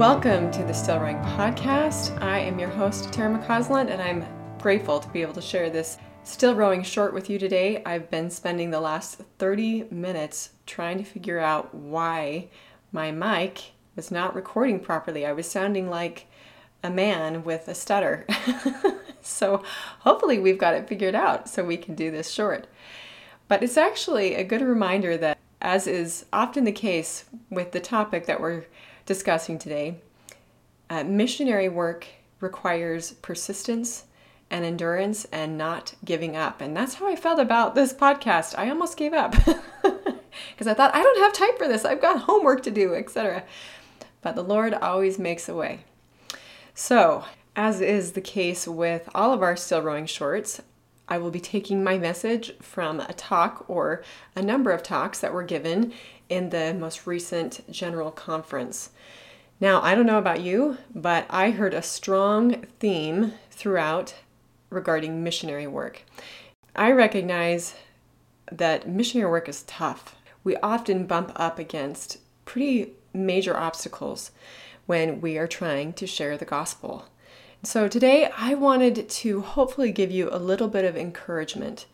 Welcome to the Still Rowing Podcast. I am your host, Tara McCausland, and I'm grateful to be able to share this Still Rowing short with you today. I've been spending the last 30 minutes trying to figure out why my mic was not recording properly. I was sounding like a man with a stutter. so hopefully we've got it figured out so we can do this short. But it's actually a good reminder that, as is often the case with the topic that we're discussing today, uh, missionary work requires persistence and endurance and not giving up. And that's how I felt about this podcast. I almost gave up because I thought, I don't have time for this. I've got homework to do, etc. But the Lord always makes a way. So, as is the case with all of our Still Rowing shorts, I will be taking my message from a talk or a number of talks that were given in the most recent general conference. Now, I don't know about you, but I heard a strong theme throughout regarding missionary work. I recognize that missionary work is tough. We often bump up against pretty major obstacles when we are trying to share the gospel. So, today I wanted to hopefully give you a little bit of encouragement.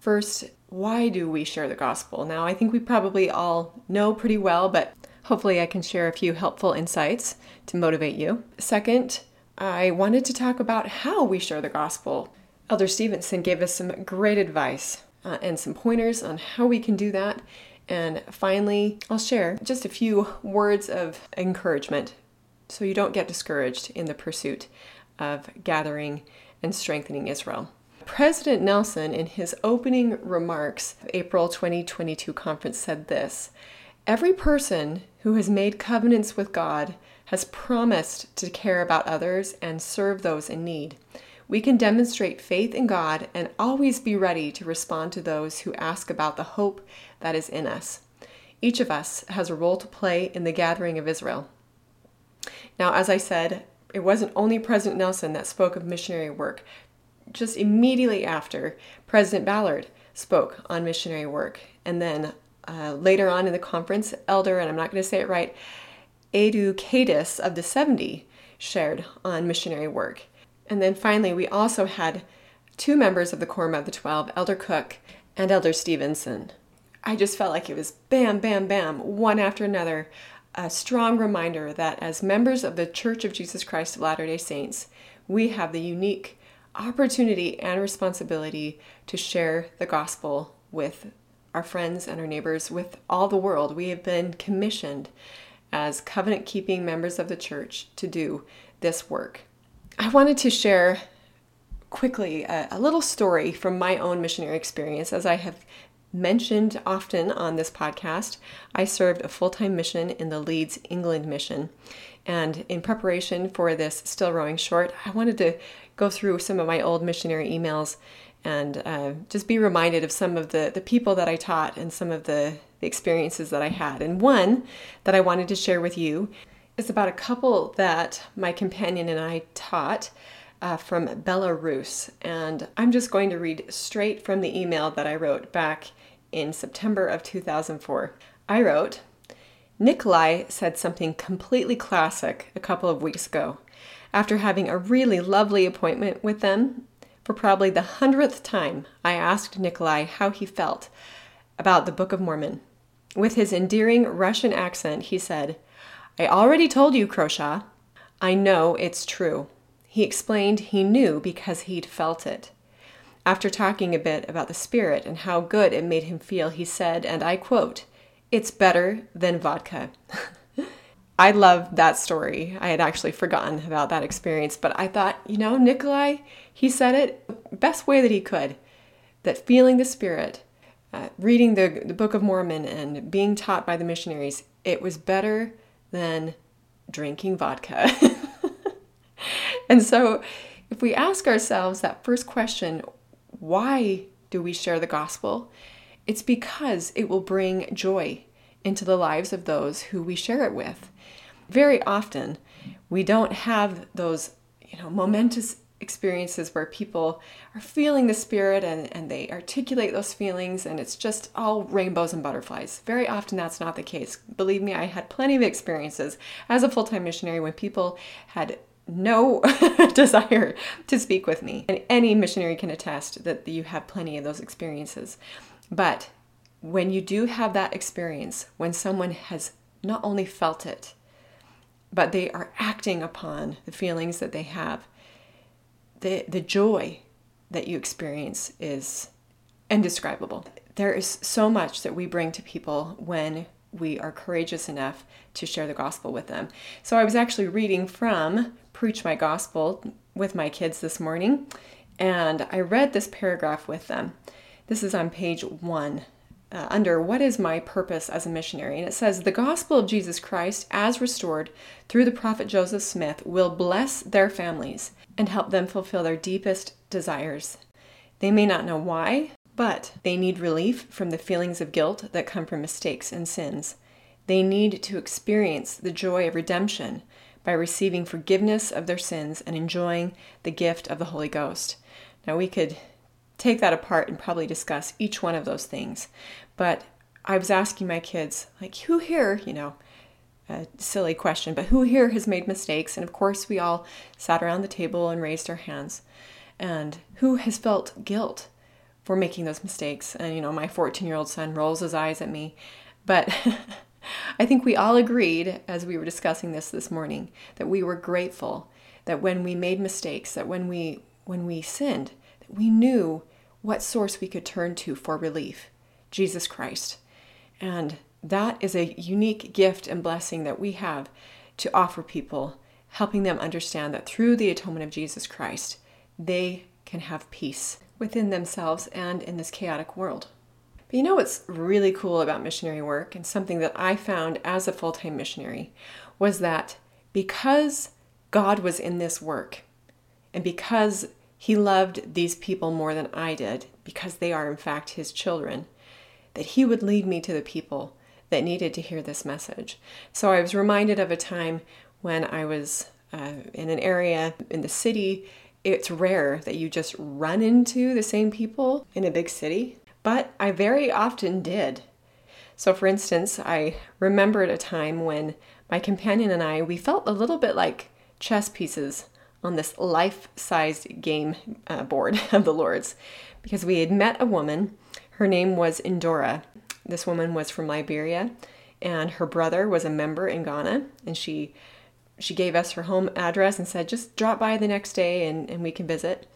First, why do we share the gospel? Now, I think we probably all know pretty well, but hopefully I can share a few helpful insights to motivate you. Second, I wanted to talk about how we share the gospel. Elder Stevenson gave us some great advice uh, and some pointers on how we can do that. And finally, I'll share just a few words of encouragement so you don't get discouraged in the pursuit of gathering and strengthening Israel. President Nelson, in his opening remarks of April 2022 conference, said this Every person who has made covenants with God has promised to care about others and serve those in need. We can demonstrate faith in God and always be ready to respond to those who ask about the hope that is in us. Each of us has a role to play in the gathering of Israel. Now, as I said, it wasn't only President Nelson that spoke of missionary work. Just immediately after, President Ballard spoke on missionary work. And then uh, later on in the conference, Elder, and I'm not going to say it right, Aidukaitis of the 70 shared on missionary work. And then finally, we also had two members of the Quorum of the Twelve, Elder Cook and Elder Stevenson. I just felt like it was bam, bam, bam, one after another a strong reminder that as members of the Church of Jesus Christ of Latter day Saints, we have the unique opportunity and responsibility to share the gospel with our friends and our neighbors, with all the world. We have been commissioned as covenant keeping members of the church to do this work. I wanted to share quickly a, a, little story from my own missionary experience as I have mentioned often on this podcast, I served a full time mission in the Leeds, England mission. And in preparation for this Still Rowing short, I wanted to go through some of my old missionary emails and uh, just be reminded of some of the, the people that I taught and some of the, the experiences that I had. And one that I wanted to share with you is about a couple that my companion and I taught. Uh, from Belarus. And I'm just going to read straight from the email that I wrote back in September of 2004. I wrote, Nikolai said something completely classic a couple of weeks ago. After having a really lovely appointment with them, for probably the hundredth time, I asked Nikolai how he felt about the Book of Mormon. With his endearing Russian accent, he said, I already told you, Croshaw. I know it's true. He explained he knew because he'd felt it. After talking a bit about the spirit and how good it made him feel, he said, and I quote, It's better than vodka. I love that story. I had actually forgotten about that experience, but I thought, you know, Nikolai, he said it best way that he could that feeling the spirit, uh, reading the, the Book of Mormon, and being taught by the missionaries, it was better than drinking vodka. and so, if we ask ourselves that first question, why do we share the gospel? It's because it will bring joy into the lives of those who we share it with. Very often, we don't have those, you know, momentous experiences where people are feeling the spirit and, and they articulate those feelings and it's just all rainbows and butterflies. Very often that's not the case. Believe me, I had plenty of experiences as a full time missionary when people had no desire to speak with me. And any missionary can attest that you have plenty of those experiences. But when you do have that experience, when someone has not only felt it, but they are acting upon the feelings that they have, the, the joy that you experience is indescribable. There is so much that we bring to people when we are courageous enough to share the gospel with them. So I was actually reading from Preach My Gospel with my kids this morning, and I read this paragraph with them. This is on page one. Uh, under What is My Purpose as a Missionary? And it says, The gospel of Jesus Christ, as restored through the prophet Joseph Smith, will bless their families and help them fulfill their deepest desires. They may not know why, but they need relief from the feelings of guilt that come from mistakes and sins. They need to experience the joy of redemption by receiving forgiveness of their sins and enjoying the gift of the Holy Ghost. Now, we could take that apart and probably discuss each one of those things, but I was asking my kids, like, who here, you know, a silly question, but who here has made mistakes? And of course, we all sat around the table and raised our hands. And who has felt guilt for making those mistakes. And, you know, my 14 year old son rolls his eyes at me. But I think we all agreed as we were discussing this this morning that we were grateful that when we made mistakes, that when we when we sinned, that we knew what source we could turn to for relief, Jesus Christ. And that is a unique gift and blessing that we have to offer people, helping them understand that through the atonement of Jesus Christ, they can have peace within themselves and in this chaotic world. But you know what's really cool about missionary work, and something that I found as a full time missionary, was that because God was in this work, and because He loved these people more than I did, because they are in fact His children, that He would lead me to the people that needed to hear this message. So I was reminded of a time when I was uh, in an area in the city it's rare that you just run into the same people in a big city, but I very often did. So, for instance, I remembered a time when my companion and I we felt a little bit like chess pieces on this life-sized game uh, board of the Lord's because we had met a woman. Her name was Indora. This woman was from Liberia, and her brother was a member in Ghana, and she she gave us her home address and said, just drop by the next day and, and we can visit.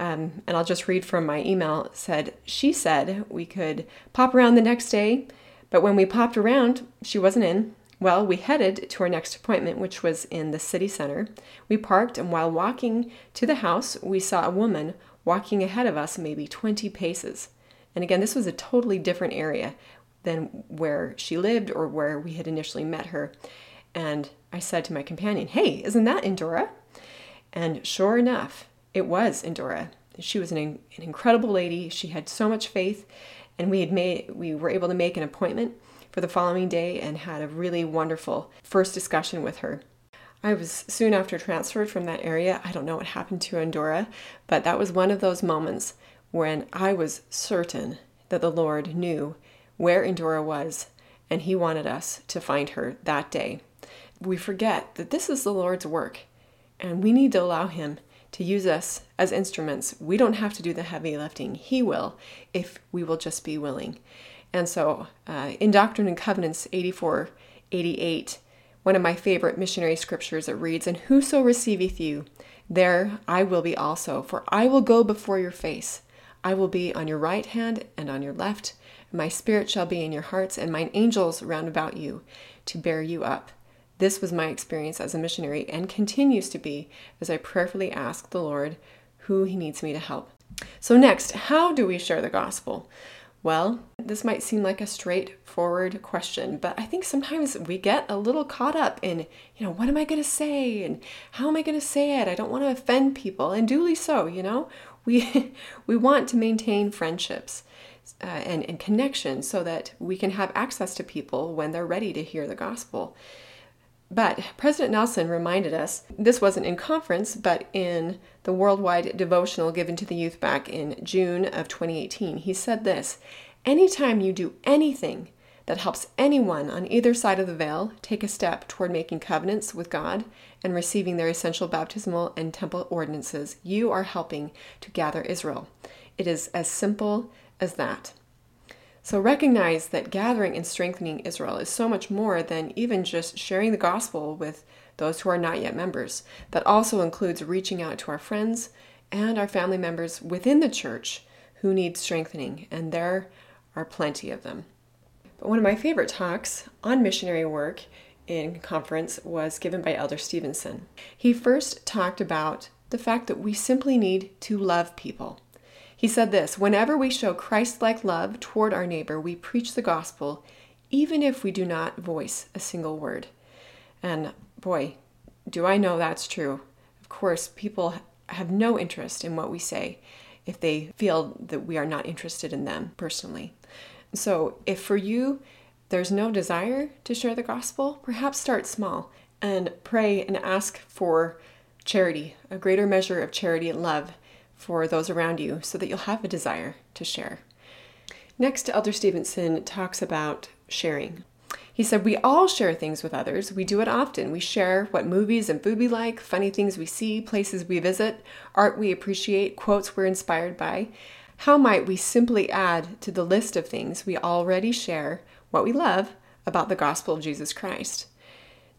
Um, and I'll just read from my email. Said, She said we could pop around the next day, but when we popped around, she wasn't in. Well, we headed to our next appointment, which was in the city center. We parked, and while walking to the house, we saw a woman walking ahead of us maybe 20 paces. And again, this was a totally different area than where she lived or where we had initially met her. And I said to my companion, Hey, isn't that Indora? And sure enough, it was Indora. She was an, an incredible lady. She had so much faith, and we had made we were able to make an appointment for the following day and had a really wonderful first discussion with her. I was soon after transferred from that area. I don't know what happened to Indora, but that was one of those moments when I was certain that the Lord knew where Indora was and He wanted us to find her that day we forget that this is the Lord's work and we need to allow Him to use us as instruments. We don't have to do the heavy lifting, He will if we will just be willing. And so, uh, in Doctrine and Covenants 84 88, one of my favorite missionary scriptures, it reads, And whoso receiveth you, there I will be also, for I will go before your face. I will be on your right hand and on your left. My spirit shall be in your hearts, and mine angels round about you to bear you up. This was my experience as a missionary and continues to be as I prayerfully ask the Lord who He needs me to help. So, next, how do we share the gospel? Well, this might seem like a straightforward question, but I think sometimes we get a little caught up in, you know, what am I going to say and how am I going to say it? I don't want to offend people, and duly so, you know. We we want to maintain friendships uh, and and connections so that we can have access to people when they're ready to hear the gospel. But President Nelson reminded us this wasn't in conference, but in the worldwide devotional given to the youth back in June of 2018. He said this Anytime you do anything that helps anyone on either side of the veil take a step toward making covenants with God and receiving their essential baptismal and temple ordinances, you are helping to gather Israel. It is as simple as that. So recognize that gathering and strengthening Israel is so much more than even just sharing the gospel with those who are not yet members. That also includes reaching out to our friends and our family members within the church who need strengthening, and there are plenty of them. But one of my favorite talks on missionary work in conference was given by Elder Stevenson. He first talked about the fact that we simply need to love people. He said this Whenever we show Christ like love toward our neighbor, we preach the gospel, even if we do not voice a single word. And boy, do I know that's true. Of course, people have no interest in what we say if they feel that we are not interested in them personally. So, if for you there's no desire to share the gospel, perhaps start small and pray and ask for charity, a greater measure of charity and love for those around you so that you'll have a desire to share. Next, Elder Stevenson talks about sharing. He said, We all share things with others. We do it often. We share what movies and food we like, funny things we see, places we visit, art we appreciate, quotes we're inspired by. How might we simply add to the list of things we already share what we love about the gospel of Jesus Christ?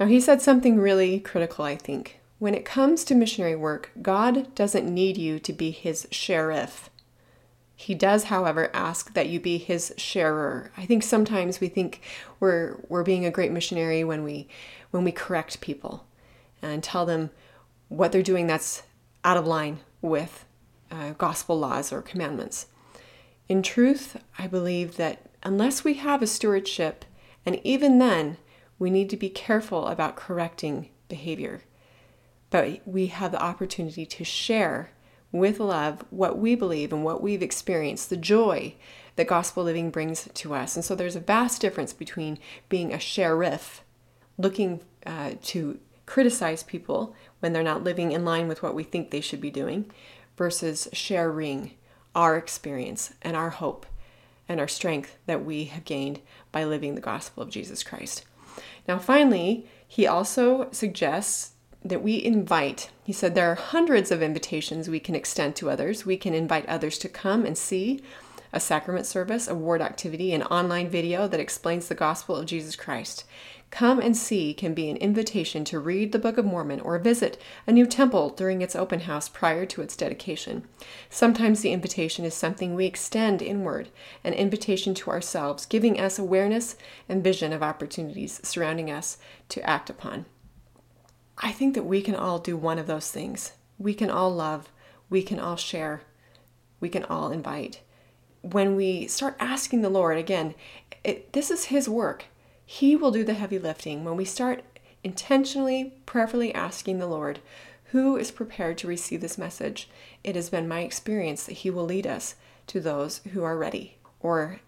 Now, he said something really critical, I think. When it comes to missionary work, God doesn't need you to be his sheriff. He does, however, ask that you be his sharer. I think sometimes we think we're we're being a great missionary when we when we correct people and tell them what they're doing that's out of line with uh, gospel laws or commandments. In truth, I believe that unless we have a stewardship, and even then, we need to be careful about correcting behavior but we have the opportunity to share with love what we believe and what we've experienced, the joy that gospel living brings to us. And so there's a vast difference between being a sheriff, looking uh, to criticize people when they're not living in line with what we think they should be doing, versus sharing our experience and our hope and our strength that we have gained by living the gospel of Jesus Christ. Now, finally, he also suggests that we invite. He said there are hundreds of invitations we can extend to others. We can invite others to come and see a sacrament service, a ward activity, an online video that explains the gospel of Jesus Christ. Come and see can be an invitation to read the Book of Mormon or visit a new temple during its open house prior to its dedication. Sometimes the invitation is something we extend inward, an invitation to ourselves, giving us awareness and vision of opportunities surrounding us to act upon. I think that we can all do one of those things. We can all love, we can all share, we can all invite. When we start asking the Lord, again, it, this is His work. He will do the heavy lifting. When we start intentionally, prayerfully asking the Lord, who is prepared to receive this message, it has been my experience that He will lead us to those who are ready. Or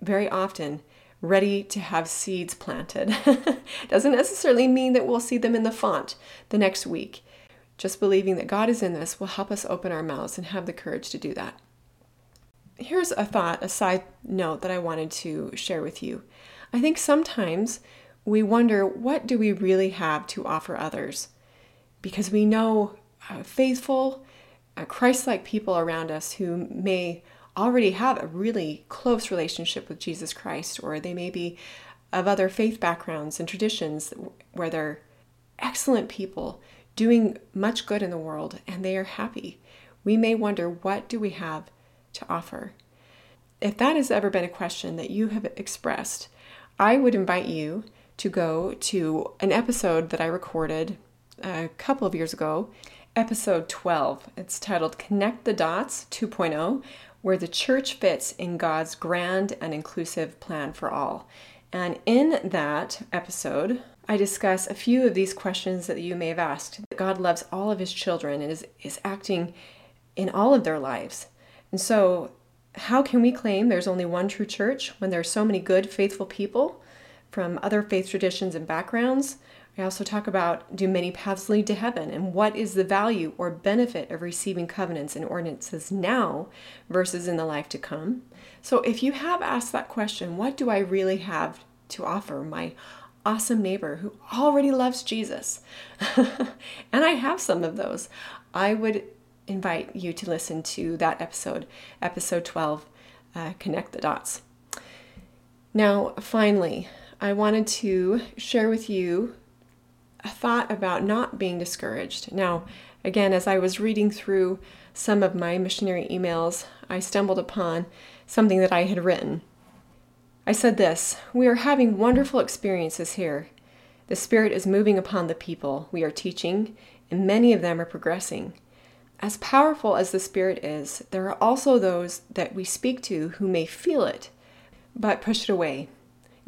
very often, ready to have seeds planted. Doesn't necessarily mean that we'll see them in the font the next week. Just believing that God is in this will help us open our mouths and have the courage to do that. Here's a thought, a side note that I wanted to share with you. I think sometimes we wonder what do we really have to offer others? Because we know uh, faithful, uh, Christ like people around us who may already have a really close relationship with Jesus Christ, or they may be of other faith backgrounds and traditions where they're excellent people doing much good in the world and they are happy. We may wonder, what do we have to offer? If that has ever been a question that you have expressed, I would invite you to go to an episode that I recorded a couple of years ago, episode 12. It's titled Connect the Dots 2.0 where the church fits in God's grand and inclusive plan for all. And in that episode, I discuss a few of these questions that you may have asked. God loves all of his children and is, is acting in all of their lives. And so, how can we claim there's only one true church when there are so many good, faithful people from other faith traditions and backgrounds? I also talk about do many paths lead to heaven and what is the value or benefit of receiving covenants and ordinances now versus in the life to come. So if you have asked that question, what do I really have to offer my awesome neighbor who already loves Jesus? and I have some of those. I would invite you to listen to that episode, episode 12, uh, Connect the Dots. Now, finally, I wanted to share with you a thought about not being discouraged. Now, again, as I was reading through some of my missionary emails, I stumbled upon something that I had written. I said this We are having wonderful experiences here. The Spirit is moving upon the people we are teaching, and many of them are progressing. As powerful as the Spirit is, there are also those that we speak to who may feel it, but push it away.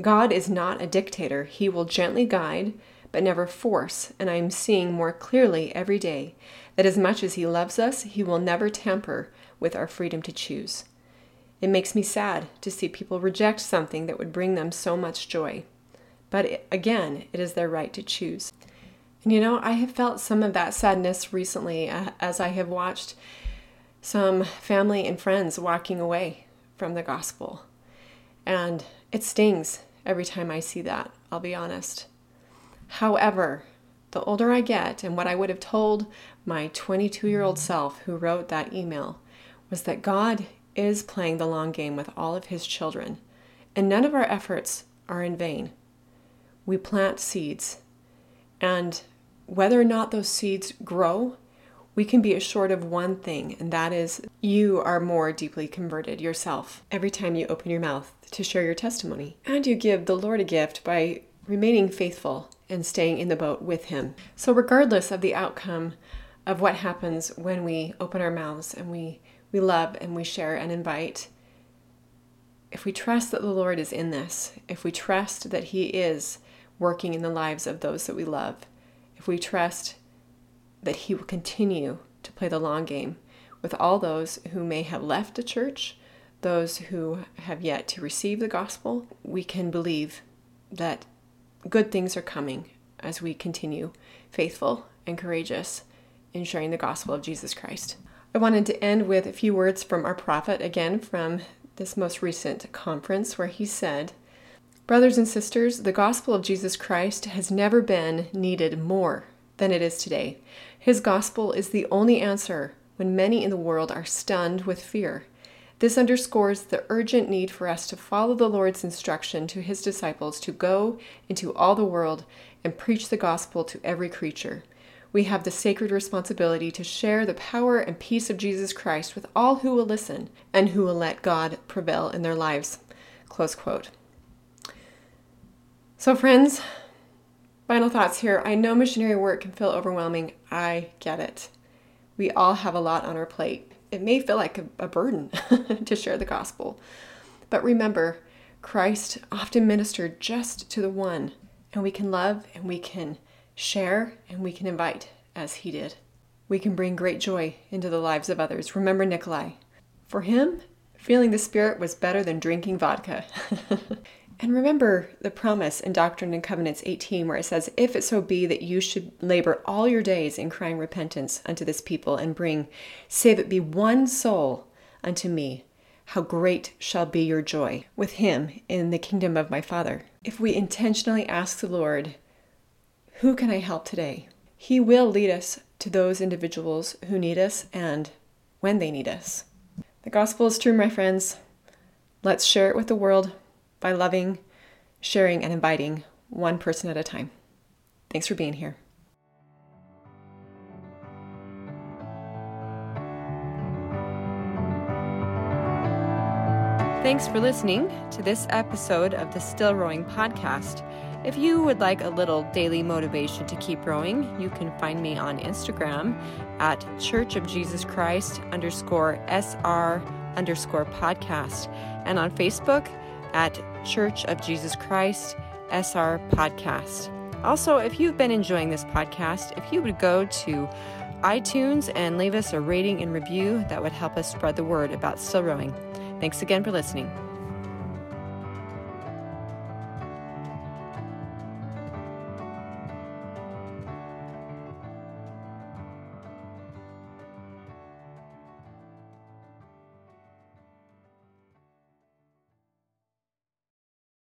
God is not a dictator. He will gently guide, but never force, and I am seeing more clearly every day that as much as He loves us, He will never tamper with our freedom to choose. It makes me sad to see people reject something that would bring them so much joy. But again, it is their right to choose. And you know, I have felt some of that sadness recently uh, as I have watched some family and friends walking away from the gospel. And it stings every time I see that, I'll be honest. However, the older I get, and what I would have told my 22 year old self who wrote that email was that God is playing the long game with all of his children, and none of our efforts are in vain. We plant seeds, and whether or not those seeds grow, we can be assured of one thing, and that is you are more deeply converted yourself every time you open your mouth to share your testimony. And you give the Lord a gift by remaining faithful and staying in the boat with Him. So, regardless of the outcome of what happens when we open our mouths and we, we love and we share and invite, if we trust that the Lord is in this, if we trust that He is working in the lives of those that we love, if we trust that He will continue to play the long game with all those who may have left the church, those who have yet to receive the gospel, we can believe that good things are coming as we continue faithful and courageous in sharing the gospel of Jesus Christ. I wanted to end with a few words from our prophet, again from this most recent conference, where he said, Brothers and sisters, the gospel of Jesus Christ has never been needed more than it is today. His gospel is the only answer when many in the world are stunned with fear. This underscores the urgent need for us to follow the Lord's instruction to his disciples to go into all the world and preach the gospel to every creature. We have the sacred responsibility to share the power and peace of Jesus Christ with all who will listen and who will let God prevail in their lives. Close quote. So, friends, final thoughts here. I know missionary work can feel overwhelming. I get it. We all have a lot on our plate it may feel like a, a burden to share the gospel. But remember, Christ often ministered just to the one, and we can love and we can share and we can invite as he did. We can bring great joy into the lives of others. Remember Nikolai. For him, feeling the Spirit was better than drinking vodka. And remember the promise in Doctrine and Covenants 18, where it says, If it so be that you should labor all your days in crying repentance unto this people, and bring, save it be one soul unto me, how great shall be your joy with him in the kingdom of my Father. If we intentionally ask the Lord, Who can I help today? He will lead us to those individuals who need us and when they need us. The gospel is true, my friends. Let's share it with the world by loving, sharing, and inviting one person at a time. Thanks for being here. Thanks for listening to this episode of the Still Rowing podcast. If you would like a little daily motivation to keep rowing, you can find me on Instagram at Church of Jesus Christ underscore SR underscore podcast and on Facebook at Church of Jesus Christ SR Podcast. Also, if you've been enjoying this podcast, if you would go to iTunes and leave us a rating and review, that would help us spread the word about still rowing. Thanks again for listening.